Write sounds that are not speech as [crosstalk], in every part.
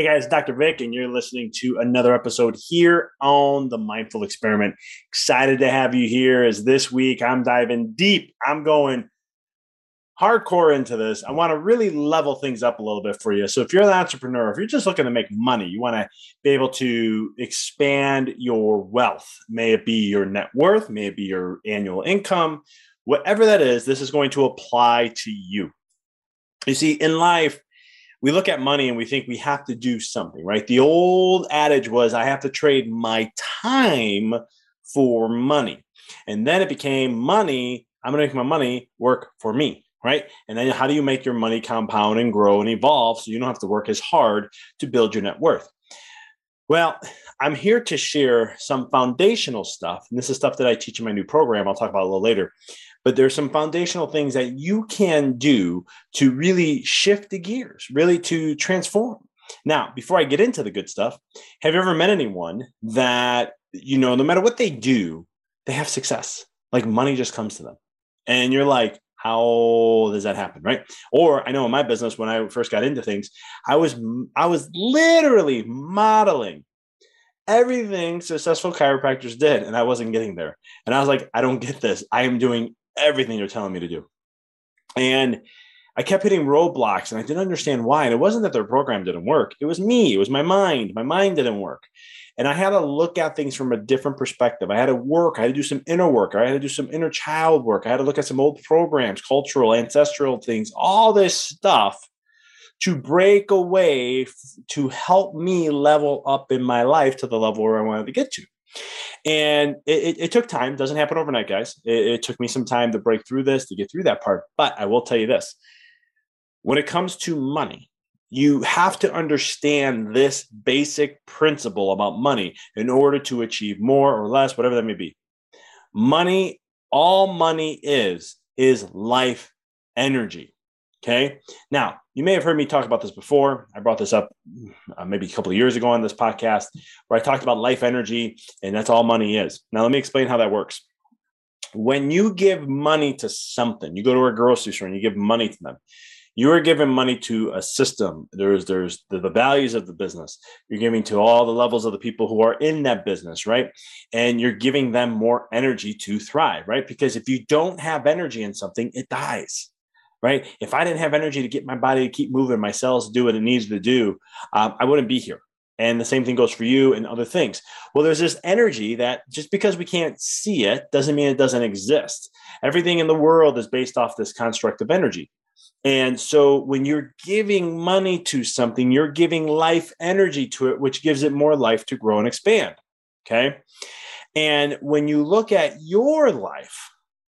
Hey guys, Dr. Vic, and you're listening to another episode here on the Mindful Experiment. Excited to have you here as this week I'm diving deep. I'm going hardcore into this. I want to really level things up a little bit for you. So, if you're an entrepreneur, if you're just looking to make money, you want to be able to expand your wealth. May it be your net worth, may it be your annual income, whatever that is, this is going to apply to you. You see, in life, we look at money and we think we have to do something, right? The old adage was, I have to trade my time for money. And then it became money, I'm going to make my money work for me, right? And then how do you make your money compound and grow and evolve so you don't have to work as hard to build your net worth? Well, I'm here to share some foundational stuff. And this is stuff that I teach in my new program. I'll talk about a little later but there's some foundational things that you can do to really shift the gears, really to transform. Now, before I get into the good stuff, have you ever met anyone that, you know, no matter what they do, they have success? Like money just comes to them. And you're like, how does that happen right or i know in my business when i first got into things i was i was literally modeling everything successful chiropractors did and i wasn't getting there and i was like i don't get this i am doing everything they're telling me to do. And I kept hitting roadblocks and I didn't understand why. And it wasn't that their program didn't work, it was me, it was my mind. My mind didn't work. And I had to look at things from a different perspective. I had to work, I had to do some inner work, I had to do some inner child work, I had to look at some old programs, cultural, ancestral things, all this stuff to break away to help me level up in my life to the level where I wanted to get to. And it, it, it took time. Doesn't happen overnight, guys. It, it took me some time to break through this, to get through that part. But I will tell you this when it comes to money, you have to understand this basic principle about money in order to achieve more or less, whatever that may be. Money, all money is, is life energy. Okay. Now, you may have heard me talk about this before. I brought this up uh, maybe a couple of years ago on this podcast where I talked about life energy, and that's all money is. Now, let me explain how that works. When you give money to something, you go to a grocery store and you give money to them, you are giving money to a system there's there's the, the, values of the business you're giving to all the levels of the people who are in that business right and you're giving them more energy to thrive right because if you don't have energy in something it dies right if i didn't have energy to get my body to keep moving my cells do what it needs to do um, i wouldn't be here and the same thing goes for you and other things. Well, there's this energy that just because we can't see it doesn't mean it doesn't exist. Everything in the world is based off this construct of energy. And so when you're giving money to something, you're giving life energy to it, which gives it more life to grow and expand. Okay. And when you look at your life,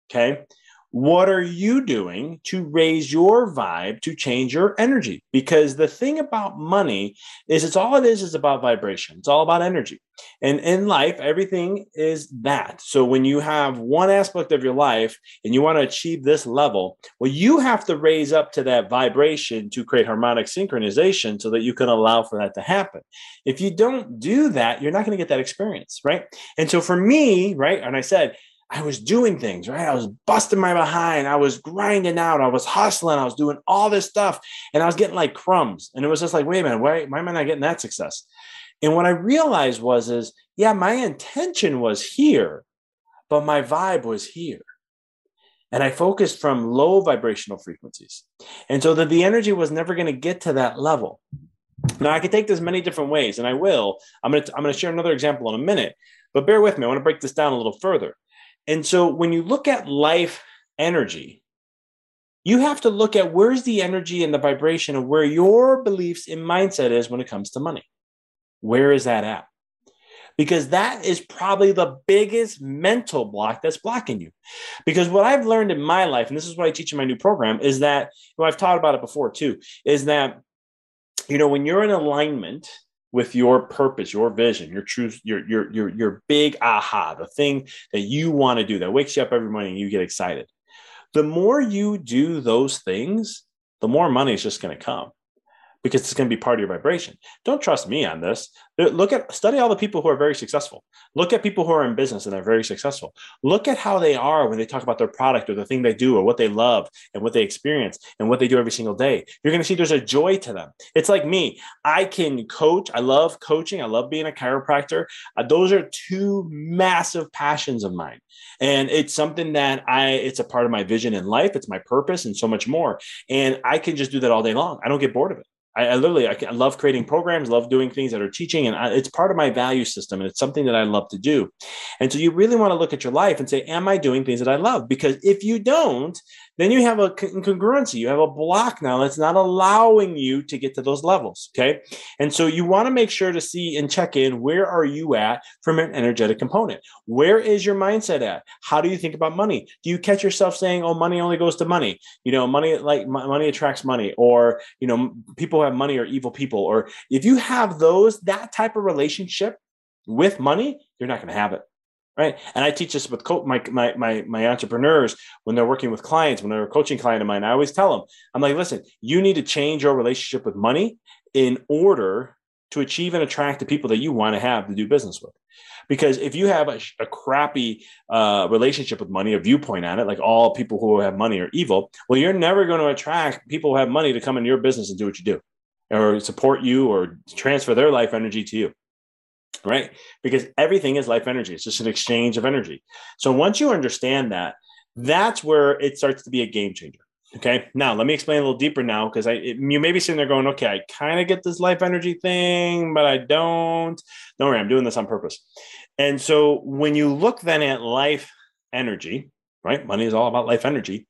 okay, what are you doing to raise your vibe to change your energy? Because the thing about money is it's all it is is about vibration. It's all about energy. And in life, everything is that. So when you have one aspect of your life and you want to achieve this level, well, you have to raise up to that vibration to create harmonic synchronization so that you can allow for that to happen. If you don't do that, you're not going to get that experience, right? And so for me, right, and I said, I was doing things, right? I was busting my behind. I was grinding out. I was hustling. I was doing all this stuff and I was getting like crumbs. And it was just like, wait a minute, why, why am I not getting that success? And what I realized was, is yeah, my intention was here, but my vibe was here. And I focused from low vibrational frequencies. And so that the energy was never going to get to that level. Now I could take this many different ways, and I will. I'm to I'm going to share another example in a minute, but bear with me. I want to break this down a little further. And so when you look at life energy, you have to look at where's the energy and the vibration of where your beliefs and mindset is when it comes to money. Where is that at? Because that is probably the biggest mental block that's blocking you. Because what I've learned in my life, and this is what I teach in my new program, is that well, I've taught about it before too, is that you know when you're in alignment with your purpose, your vision, your truth, your your your your big aha, the thing that you want to do that wakes you up every morning and you get excited. The more you do those things, the more money is just going to come because it's going to be part of your vibration. Don't trust me on this. Look at study all the people who are very successful. Look at people who are in business and they're very successful. Look at how they are when they talk about their product or the thing they do or what they love and what they experience and what they do every single day. You're going to see there's a joy to them. It's like me. I can coach. I love coaching. I love being a chiropractor. Uh, those are two massive passions of mine. And it's something that I it's a part of my vision in life. It's my purpose and so much more. And I can just do that all day long. I don't get bored of it. I, I literally I, I, love creating programs, love doing things that are teaching, and I, it's part of my value system, and it's something that I love to do. And so you really want to look at your life and say, "Am I doing things that I love?" Because if you don't, then you have a incongruency. You have a block now that's not allowing you to get to those levels. Okay. And so you want to make sure to see and check in where are you at from an energetic component? Where is your mindset at? How do you think about money? Do you catch yourself saying, oh, money only goes to money? You know, money like money attracts money, or, you know, people who have money are evil people. Or if you have those, that type of relationship with money, you're not going to have it right? And I teach this with co- my, my my my entrepreneurs when they're working with clients, when they're a coaching client of mine. I always tell them, I'm like, listen, you need to change your relationship with money in order to achieve and attract the people that you want to have to do business with. Because if you have a, a crappy uh, relationship with money, a viewpoint on it, like all people who have money are evil, well, you're never going to attract people who have money to come into your business and do what you do, or support you, or transfer their life energy to you right? Because everything is life energy. It's just an exchange of energy. So once you understand that, that's where it starts to be a game changer. Okay. Now let me explain a little deeper now because I it, you may be sitting there going, okay, I kind of get this life energy thing, but I don't. Don't worry, I'm doing this on purpose. And so when you look then at life energy, right? Money is all about life energy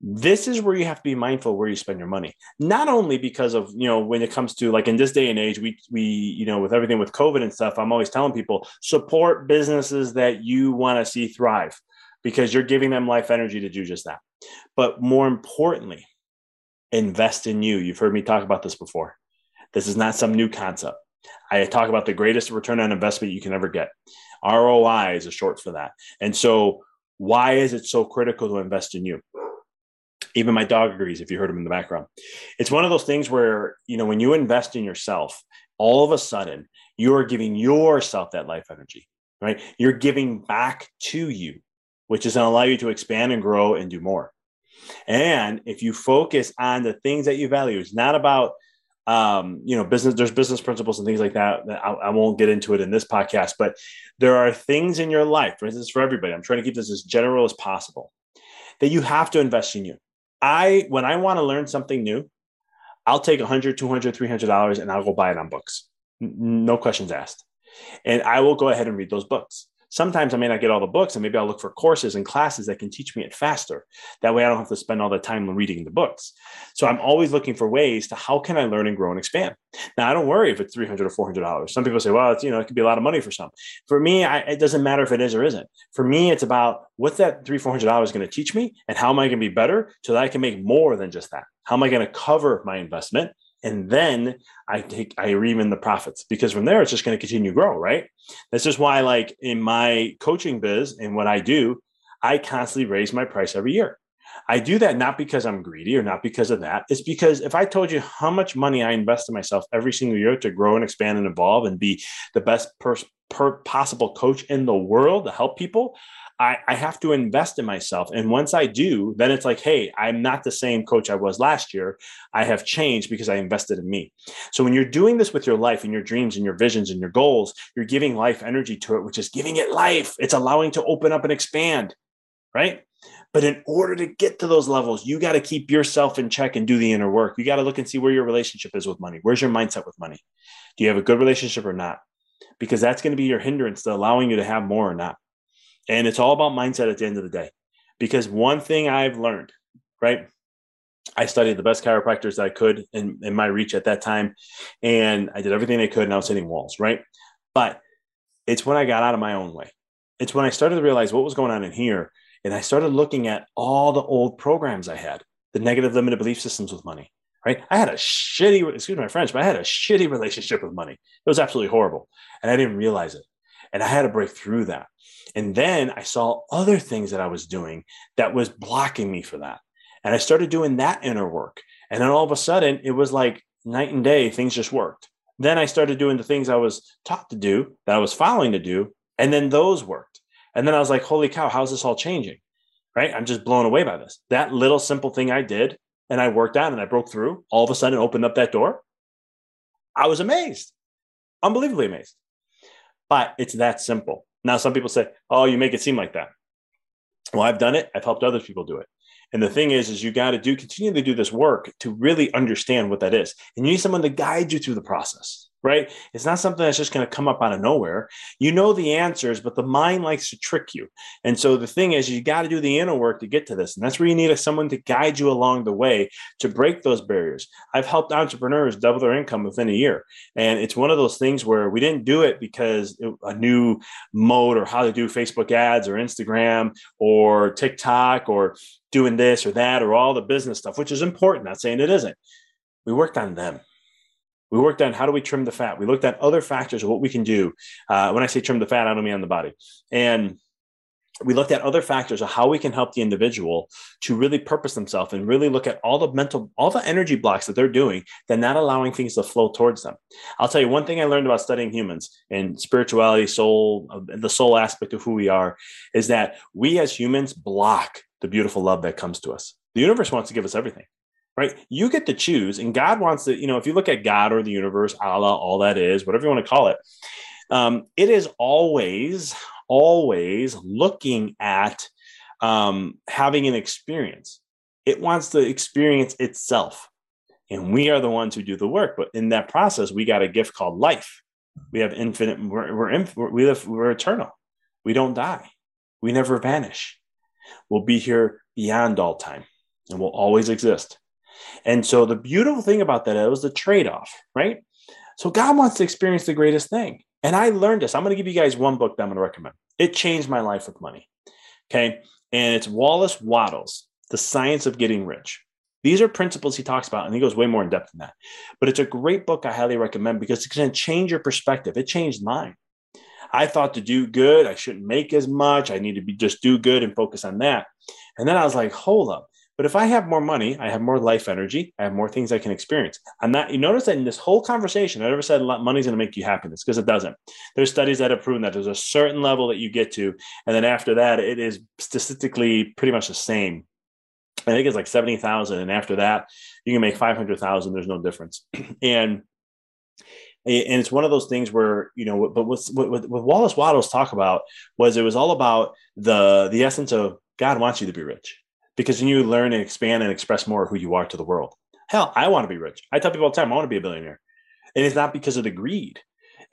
this is where you have to be mindful where you spend your money. Not only because of you know when it comes to like in this day and age we we you know with everything with covid and stuff i'm always telling people support businesses that you want to see thrive because you're giving them life energy to do just that. But more importantly invest in you. You've heard me talk about this before. This is not some new concept. I talk about the greatest return on investment you can ever get. Roi is a short for that. And so why is it so critical to invest in you even my dog agrees if you heard him in the background it's one of those things where you know when you invest in yourself all of a sudden you're giving yourself that life energy right you're giving back to you which is going to allow you to expand and grow and do more And if you focus on the things that you value, it's not about um, you know, business, there's business principles and things like that. I, I, won't get into it in this podcast, but there are things in your life, for instance, for everybody, I'm trying to keep this as general as possible, that you have to invest in you. I, when I want to learn something new, I'll take 100, 200, 300 dollars and I'll go buy it on books. No questions asked. And I will go ahead and read those books. Sometimes I may not get all the books, and maybe I'll look for courses and classes that can teach me it faster. That way, I don't have to spend all the time reading the books. So I'm always looking for ways to how can I learn and grow and expand. Now, I don't worry if it's three hundred or four hundred dollars. Some people say, well, it's you know, it could be a lot of money for some. For me, I, it doesn't matter if it is or isn't. For me, it's about what's that three four hundred dollars going to teach me, and how am I going to be better so that I can make more than just that. How am I going to cover my investment? And then I take I ream in the profits because from there it's just going to continue to grow, right? This is why, like in my coaching biz and what I do, I constantly raise my price every year. I do that not because I'm greedy or not because of that. It's because if I told you how much money I invest in myself every single year to grow and expand and evolve and be the best per, per possible coach in the world to help people, I, I have to invest in myself. And once I do, then it's like, hey, I'm not the same coach I was last year. I have changed because I invested in me. So when you're doing this with your life and your dreams and your visions and your goals, you're giving life energy to it, which is giving it life. It's allowing to open up and expand, right? But in order to get to those levels, you got to keep yourself in check and do the inner work. You got to look and see where your relationship is with money. Where's your mindset with money? Do you have a good relationship or not? Because that's going to be your hindrance to allowing you to have more or not. And it's all about mindset at the end of the day. Because one thing I've learned, right? I studied the best chiropractors that I could in, in my reach at that time. And I did everything I could and I was hitting walls, right? But it's when I got out of my own way. It's when I started to realize what was going on in here. And I started looking at all the old programs I had, the negative limited belief systems with money, right? I had a shitty, excuse my French, but I had a shitty relationship with money. It was absolutely horrible. And I didn't realize it. And I had to break through that. And then I saw other things that I was doing that was blocking me for that. And I started doing that inner work. And then all of a sudden, it was like night and day, things just worked. Then I started doing the things I was taught to do, that I was following to do. And then those worked. And then I was like, holy cow, how's this all changing? Right? I'm just blown away by this. That little simple thing I did and I worked out and I broke through, all of a sudden opened up that door. I was amazed, unbelievably amazed. But it's that simple. Now, some people say, oh, you make it seem like that. Well, I've done it. I've helped other people do it. And the thing is, is you got to do continue to do this work to really understand what that is. And you need someone to guide you through the process right? It's not something that's just going to come up out of nowhere. You know the answers, but the mind likes to trick you. And so the thing is, you got to do the inner work to get to this. And that's where you need someone to guide you along the way to break those barriers. I've helped entrepreneurs double their income within a year. And it's one of those things where we didn't do it because it, a new mode or how to do Facebook ads or Instagram or TikTok or doing this or that or all the business stuff, which is important. Not saying it isn't. We worked on them we worked on how do we trim the fat. We looked at other factors of what we can do. Uh, when I say trim the fat, I don't mean on the body. And we looked at other factors of how we can help the individual to really purpose themselves and really look at all the mental, all the energy blocks that they're doing, then not allowing things to flow towards them. I'll tell you one thing I learned about studying humans and spirituality, soul, uh, the soul aspect of who we are is that we as humans block the beautiful love that comes to us. The universe wants to give us everything right? You get to choose, and God wants to, you know, if you look at God or the universe, Allah, all that is, whatever you want to call it, um, it is always, always looking at um, having an experience. It wants to experience itself. And we are the ones who do the work. But in that process, we got a gift called life. We have infinite, we're, we're, we live, we're eternal. We don't die. We never vanish. We'll be here beyond all time and we'll always exist. And so the beautiful thing about that it was the trade off, right? So God wants to experience the greatest thing. And I learned this. I'm going to give you guys one book that I'm going to recommend. It changed my life with money. Okay. And it's Wallace Wattles, The Science of Getting Rich. These are principles he talks about, and he goes way more in depth than that. But it's a great book I highly recommend because it's going to change your perspective. It changed mine. I thought to do good, I shouldn't make as much. I need to be just do good and focus on that. And then I was like, hold up. But if I have more money, I have more life energy, I have more things I can experience. I'm not, you notice that in this whole conversation, I never said money's going to make you happiness because it doesn't. There's studies that have proven that there's a certain level that you get to. And then after that, it is statistically pretty much the same. I think it's like 70,000. And after that, you can make 500,000. There's no difference. [clears throat] and, and it's one of those things where, you know, but what, what, what Wallace Wattles talk about was it was all about the, the essence of God wants you to be rich because then you learn and expand and express more who you are to the world. Hell, I want to be rich. I tell people all the time, I want to be a billionaire. And it's not because of the greed.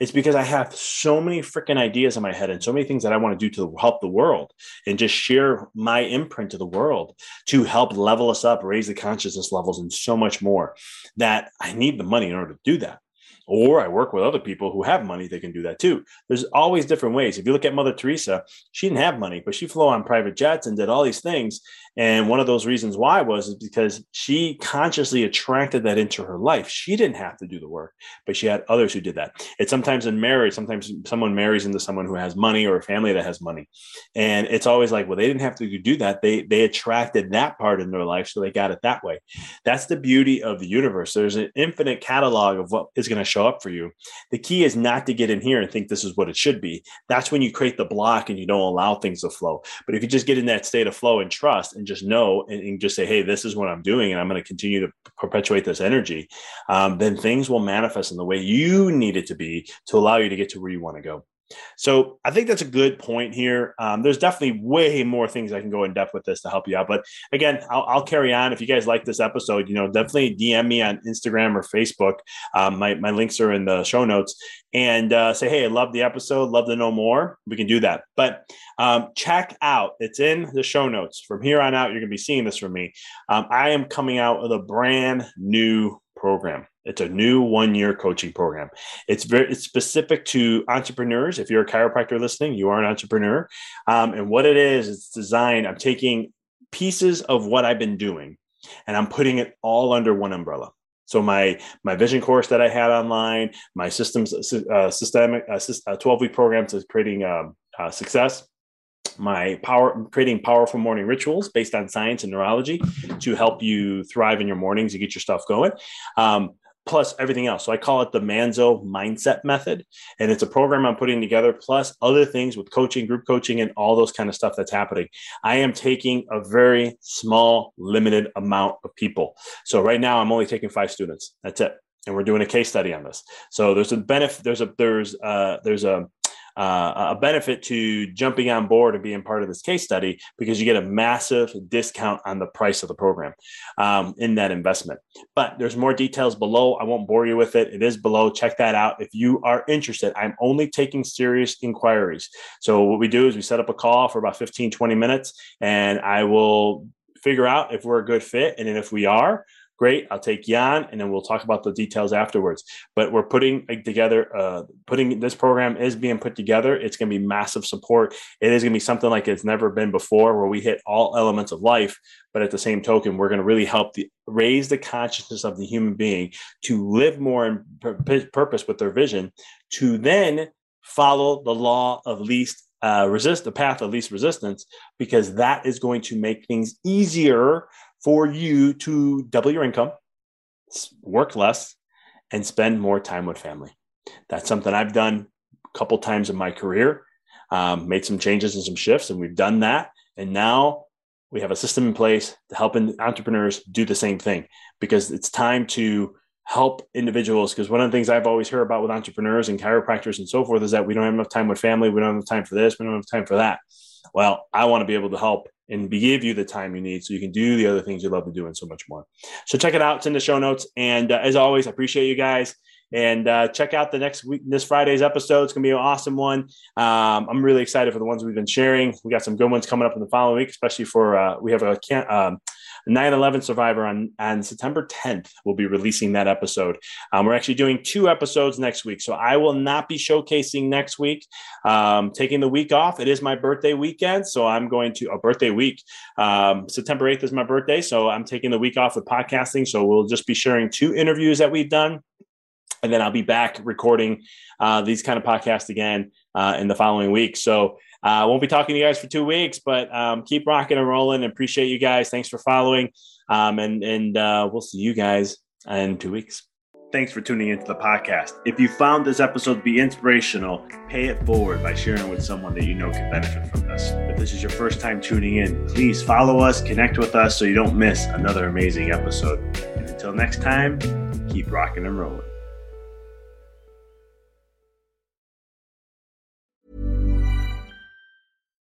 It's because I have so many freaking ideas in my head and so many things that I want to do to help the world and just share my imprint to the world to help level us up, raise the consciousness levels, and so much more that I need the money in order to do that or I work with other people who have money, they can do that too. There's always different ways. If you look at Mother Teresa, she didn't have money, but she flew on private jets and did all these things. And one of those reasons why was because she consciously attracted that into her life. She didn't have to do the work, but she had others who did that. It's sometimes in marriage, sometimes someone marries into someone who has money or a family that has money. And it's always like, well, they didn't have to do that. They they attracted that part in their life, so they got it that way. That's the beauty of the universe. There's an infinite catalog of what is going to show up for you. The key is not to get in here and think this is what it should be. That's when you create the block and you don't allow things to flow. But if you just get in that state of flow and trust and just know and, and just say, hey, this is what I'm doing, and I'm going to continue to perpetuate this energy, um, then things will manifest in the way you need it to be to allow you to get to where you want to go. So I think that's a good point here. Um, there's definitely way more things I can go in depth with this to help you out. But again, I'll, I'll, carry on. If you guys like this episode, you know, definitely DM me on Instagram or Facebook. Um, my, my links are in the show notes and uh, say, hey, I love the episode. Love to know more. We can do that. But um, check out, it's in the show notes. From here on out, you're going to be seeing this from me. Um, I am coming out with a brand new program. It's a new one-year coaching program. It's very it's specific to entrepreneurs. If you're a chiropractor listening, you are an entrepreneur. Um, and what it is, it's designed. I'm taking pieces of what I've been doing, and I'm putting it all under one umbrella. So my my vision course that I had online, my systems uh, systemic uh, 12 week program to creating um, uh, success, my power creating powerful morning rituals based on science and neurology to help you thrive in your mornings and get your stuff going. Um, plus everything else. So I call it the Manzo mindset method. And it's a program I'm putting together, plus other things with coaching, group coaching, and all those kind of stuff that's happening. I am taking a very small, limited amount of people. So right now I'm only taking five students. That's it. And we're doing a case study on this. So there's a benefit, there's a there's uh there's a uh, a benefit to jumping on board and being part of this case study because you get a massive discount on the price of the program um, in that investment. But there's more details below. I won't bore you with it. It is below. Check that out if you are interested. I'm only taking serious inquiries. So what we do is we set up a call for about 15, 20 minutes, and I will figure out if we're a good fit. And then if we are, great i'll take jan and then we'll talk about the details afterwards. But we're putting together uh, putting this program is being put together. It's going to be massive support. It is going to be something like it's never been before where we hit all elements of life but at the same token we're going to really help the, raise the consciousness of the human being to live more in purpose with their vision to then follow the law of least uh, resist the path of least resistance because that is going to make things easier for you to double your income, work less, and spend more time with family. That's something I've done a couple times in my career, um, made some changes and some shifts, and we've done that. And now we have a system in place to help entrepreneurs do the same thing because it's time to help individuals. Because one of the things I've always heard about with entrepreneurs and chiropractors and so forth is that we don't have enough time with family, we don't have enough time for this, we don't have time for that. Well, I want to be able to help and give you the time you need so you can do the other things you love to do and so much more. So check it out. It's in the show notes. And uh, as always, I appreciate you guys. And uh, check out the next week, this Friday's episode. It's going to be an awesome one. Um, I'm really excited for the ones we've been sharing. We got some good ones coming up in the following week, especially for uh, we have a can- um, 9/11 survivor on on September 10th. We'll be releasing that episode. Um, we're actually doing two episodes next week, so I will not be showcasing next week. Um, taking the week off. It is my birthday weekend, so I'm going to a birthday week. Um, September 8th is my birthday, so I'm taking the week off with podcasting. So we'll just be sharing two interviews that we've done and then I'll be back recording uh, these kind of podcasts again uh, in the following week. So I uh, won't be talking to you guys for two weeks, but um, keep rocking and rolling. Appreciate you guys. Thanks for following, um, and and uh, we'll see you guys in two weeks. Thanks for tuning into the podcast. If you found this episode to be inspirational, pay it forward by sharing with someone that you know can benefit from this. If this is your first time tuning in, please follow us, connect with us so you don't miss another amazing episode. And until next time, keep rocking and rolling.